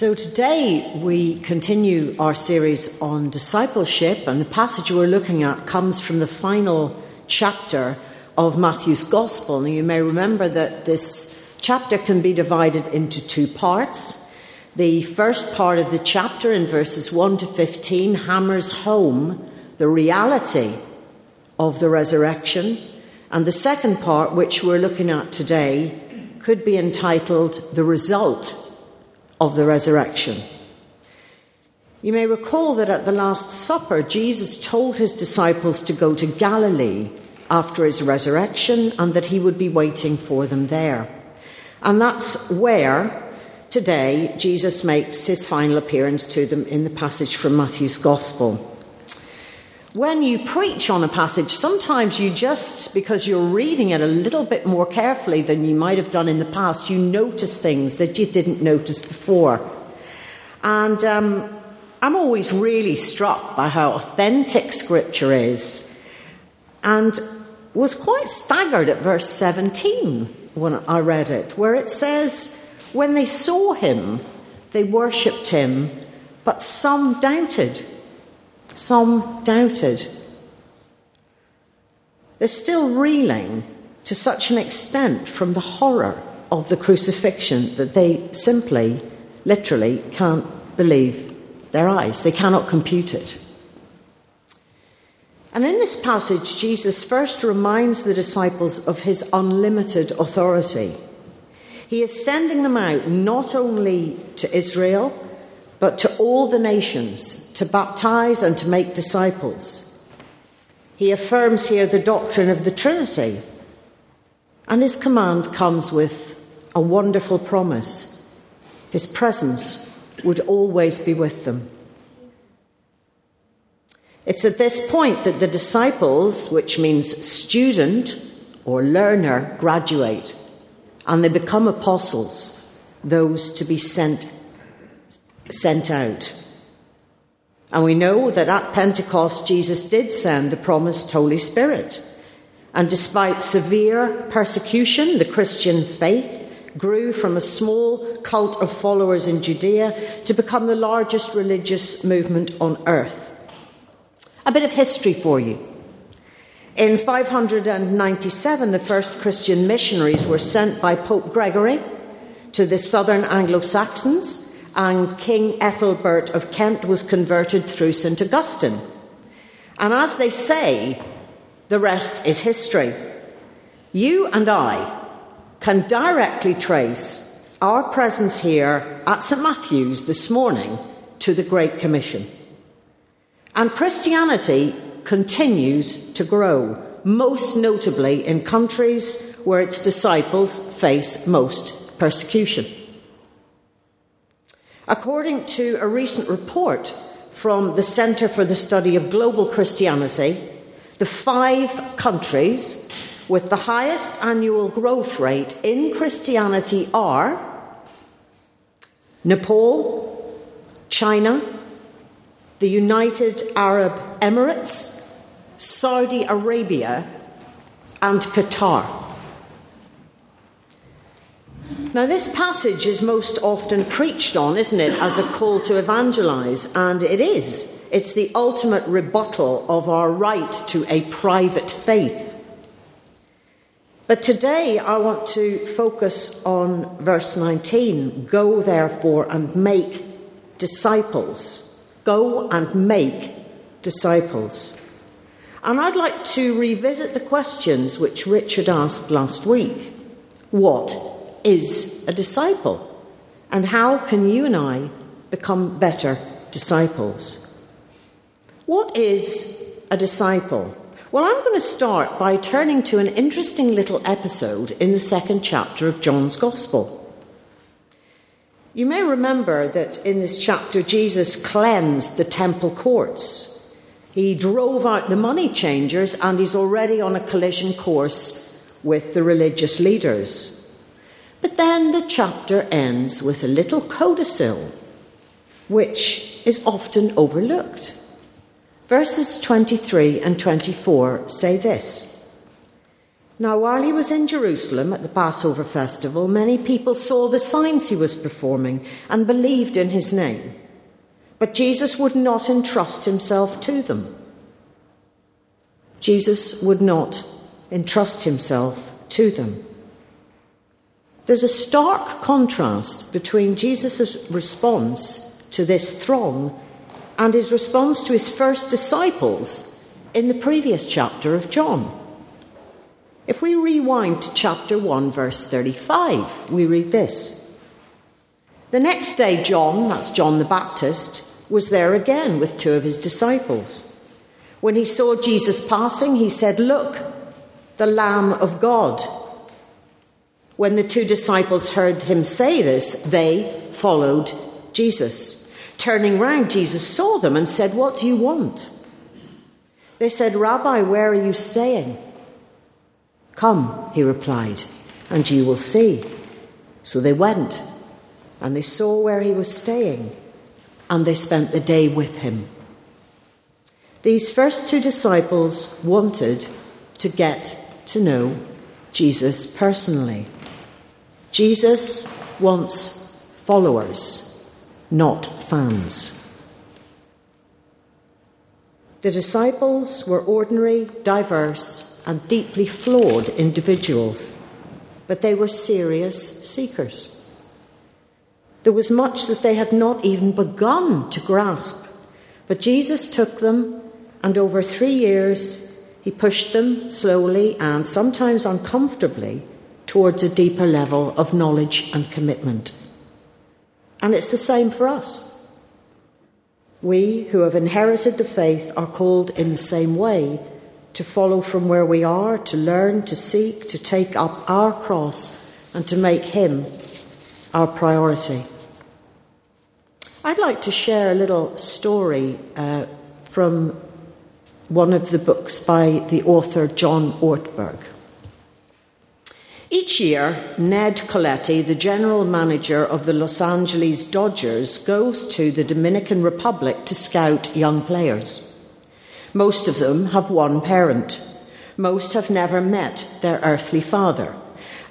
So today we continue our series on discipleship, and the passage we're looking at comes from the final chapter of Matthew's Gospel. Now you may remember that this chapter can be divided into two parts. The first part of the chapter, in verses 1 to 15, hammers home the reality of the resurrection. And the second part, which we're looking at today, could be entitled The Result of the resurrection. You may recall that at the Last Supper, Jesus told his disciples to go to Galilee after his resurrection and that he would be waiting for them there. And that's where today Jesus makes his final appearance to them in the passage from Matthew's Gospel. When you preach on a passage, sometimes you just, because you're reading it a little bit more carefully than you might have done in the past, you notice things that you didn't notice before. And um, I'm always really struck by how authentic Scripture is, and was quite staggered at verse 17 when I read it, where it says, When they saw him, they worshipped him, but some doubted. Some doubted. They're still reeling to such an extent from the horror of the crucifixion that they simply, literally, can't believe their eyes. They cannot compute it. And in this passage, Jesus first reminds the disciples of his unlimited authority. He is sending them out not only to Israel, but to all the nations to baptize and to make disciples. He affirms here the doctrine of the Trinity, and his command comes with a wonderful promise. His presence would always be with them. It's at this point that the disciples, which means student or learner, graduate, and they become apostles, those to be sent sent out. And we know that at Pentecost, Jesus did send the promised Holy Spirit. And despite severe persecution, the Christian faith grew from a small cult of followers in Judea to become the largest religious movement on earth. A bit of history for you. In 597, the first Christian missionaries were sent by Pope Gregory to the southern Anglo Saxons and King Ethelbert of Kent was converted through St. Augustine. And as they say, the rest is history. You and I can directly trace our presence here at St. Matthew's this morning to the Great Commission. And Christianity continues to grow, most notably in countries where its disciples face most persecution. According to a recent report from the Centre for the Study of Global Christianity, the five countries with the highest annual growth rate in Christianity are Nepal, China, the United Arab Emirates, Saudi Arabia, and Qatar. Now, this passage is most often preached on, isn't it, as a call to evangelize, and it is. It's the ultimate rebuttal of our right to a private faith. But today I want to focus on verse 19 Go therefore and make disciples. Go and make disciples. And I'd like to revisit the questions which Richard asked last week. What is a disciple? And how can you and I become better disciples? What is a disciple? Well, I'm going to start by turning to an interesting little episode in the second chapter of John's Gospel. You may remember that in this chapter, Jesus cleansed the temple courts. He drove out the money changers, and he's already on a collision course with the religious leaders. But then the chapter ends with a little codicil, which is often overlooked. Verses 23 and 24 say this Now, while he was in Jerusalem at the Passover festival, many people saw the signs he was performing and believed in his name. But Jesus would not entrust himself to them. Jesus would not entrust himself to them. There's a stark contrast between Jesus' response to this throng and his response to his first disciples in the previous chapter of John. If we rewind to chapter 1, verse 35, we read this The next day, John, that's John the Baptist, was there again with two of his disciples. When he saw Jesus passing, he said, Look, the Lamb of God. When the two disciples heard him say this, they followed Jesus. Turning round, Jesus saw them and said, What do you want? They said, Rabbi, where are you staying? Come, he replied, and you will see. So they went, and they saw where he was staying, and they spent the day with him. These first two disciples wanted to get to know Jesus personally. Jesus wants followers, not fans. The disciples were ordinary, diverse, and deeply flawed individuals, but they were serious seekers. There was much that they had not even begun to grasp, but Jesus took them, and over three years, he pushed them slowly and sometimes uncomfortably towards a deeper level of knowledge and commitment. And it's the same for us. We who have inherited the faith are called in the same way to follow from where we are, to learn, to seek, to take up our cross, and to make Him our priority. I'd like to share a little story uh, from one of the books by the author John Ortberg. Each year, Ned Colletti, the general manager of the Los Angeles Dodgers, goes to the Dominican Republic to scout young players. Most of them have one parent. Most have never met their earthly father.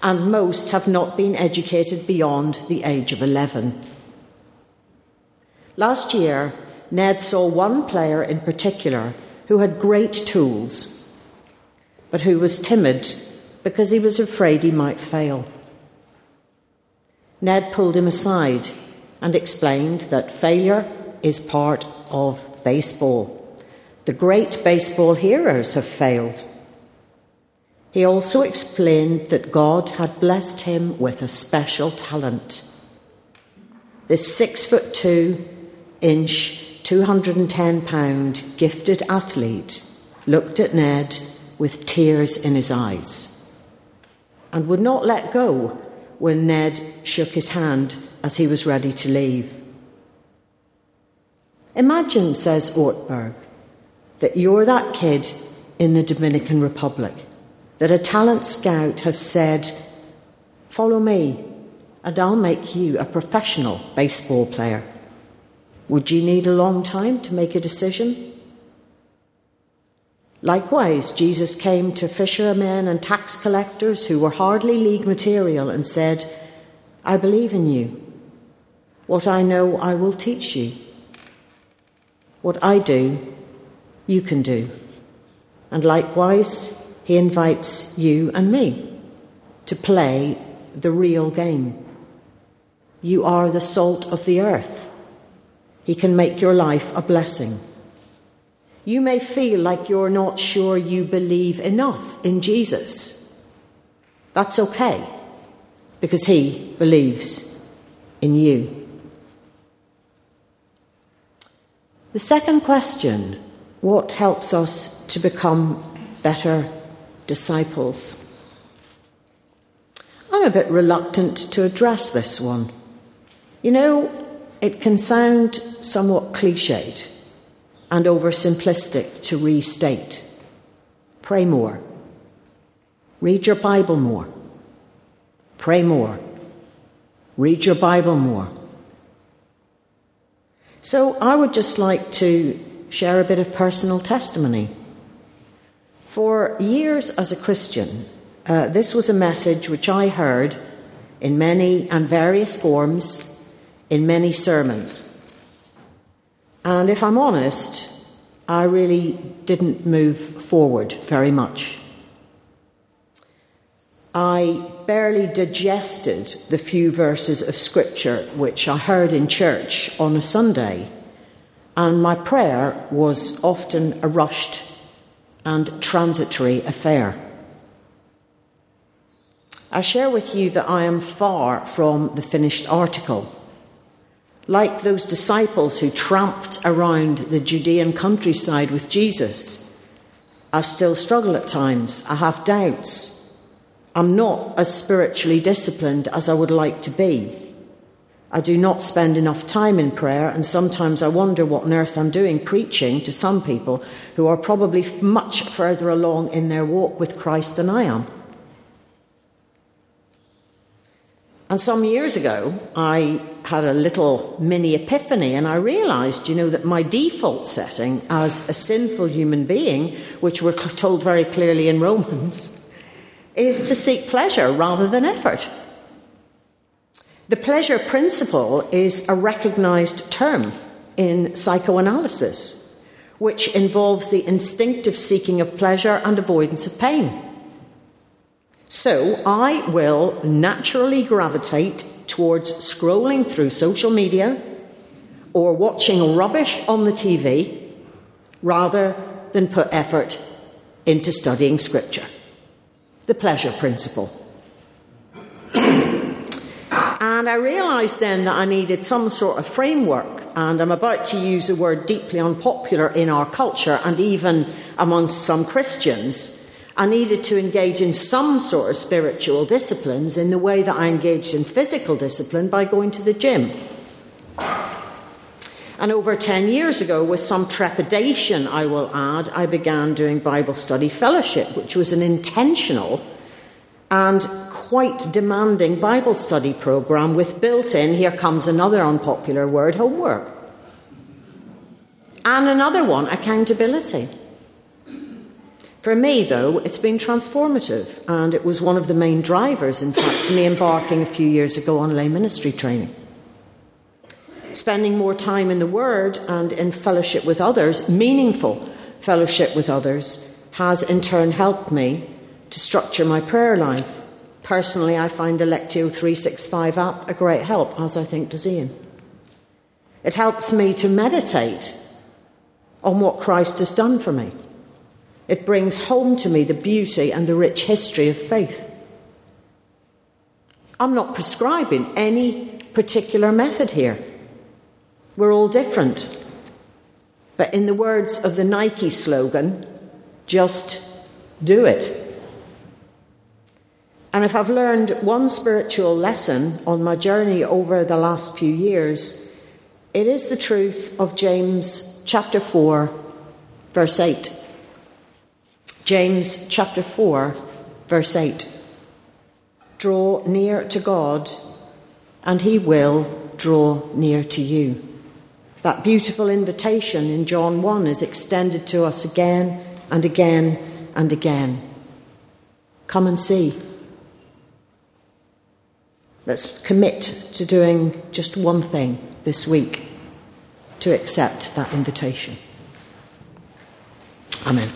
And most have not been educated beyond the age of 11. Last year, Ned saw one player in particular who had great tools, but who was timid because he was afraid he might fail. Ned pulled him aside and explained that failure is part of baseball. The great baseball heroes have failed. He also explained that God had blessed him with a special talent. This six foot two inch, 210 pound gifted athlete looked at Ned with tears in his eyes and would not let go when Ned shook his hand as he was ready to leave. Imagine, says Ortberg, that you're that kid in the Dominican Republic, that a talent scout has said, Follow me, and I'll make you a professional baseball player. Would you need a long time to make a decision? Likewise, Jesus came to fishermen and tax collectors who were hardly league material and said, I believe in you. What I know, I will teach you. What I do, you can do. And likewise, he invites you and me to play the real game. You are the salt of the earth. He can make your life a blessing. You may feel like you're not sure you believe enough in Jesus. That's okay, because He believes in you. The second question what helps us to become better disciples? I'm a bit reluctant to address this one. You know, it can sound somewhat cliched and oversimplistic to restate. Pray more. Read your Bible more. Pray more. Read your Bible more. So I would just like to share a bit of personal testimony. For years as a Christian, uh, this was a message which I heard in many and various forms in many sermons. And if I'm honest, I really didn't move forward very much. I barely digested the few verses of Scripture which I heard in church on a Sunday, and my prayer was often a rushed and transitory affair. I share with you that I am far from the finished article. Like those disciples who tramped around the Judean countryside with Jesus, I still struggle at times. I have doubts. I'm not as spiritually disciplined as I would like to be. I do not spend enough time in prayer, and sometimes I wonder what on earth I'm doing preaching to some people who are probably much further along in their walk with Christ than I am. And some years ago, I had a little mini epiphany and I realized, you know, that my default setting as a sinful human being, which we're told very clearly in Romans, is to seek pleasure rather than effort. The pleasure principle is a recognized term in psychoanalysis, which involves the instinctive seeking of pleasure and avoidance of pain. So I will naturally gravitate towards scrolling through social media or watching rubbish on the TV rather than put effort into studying Scripture. The pleasure principle. and I realised then that I needed some sort of framework, and I'm about to use a word deeply unpopular in our culture and even amongst some Christians I needed to engage in some sort of spiritual disciplines in the way that I engaged in physical discipline by going to the gym. And over 10 years ago, with some trepidation, I will add, I began doing Bible study fellowship, which was an intentional and quite demanding Bible study program with built in, here comes another unpopular word, homework. And another one, accountability. For me, though, it's been transformative, and it was one of the main drivers, in fact, to me embarking a few years ago on lay ministry training. Spending more time in the Word and in fellowship with others, meaningful fellowship with others, has in turn helped me to structure my prayer life. Personally, I find the Lectio 365 app a great help, as I think does Ian. It helps me to meditate on what Christ has done for me it brings home to me the beauty and the rich history of faith. I'm not prescribing any particular method here. We're all different. But in the words of the Nike slogan, just do it. And if I've learned one spiritual lesson on my journey over the last few years, it is the truth of James chapter 4, verse 8. James chapter 4, verse 8. Draw near to God, and he will draw near to you. That beautiful invitation in John 1 is extended to us again and again and again. Come and see. Let's commit to doing just one thing this week to accept that invitation. Amen.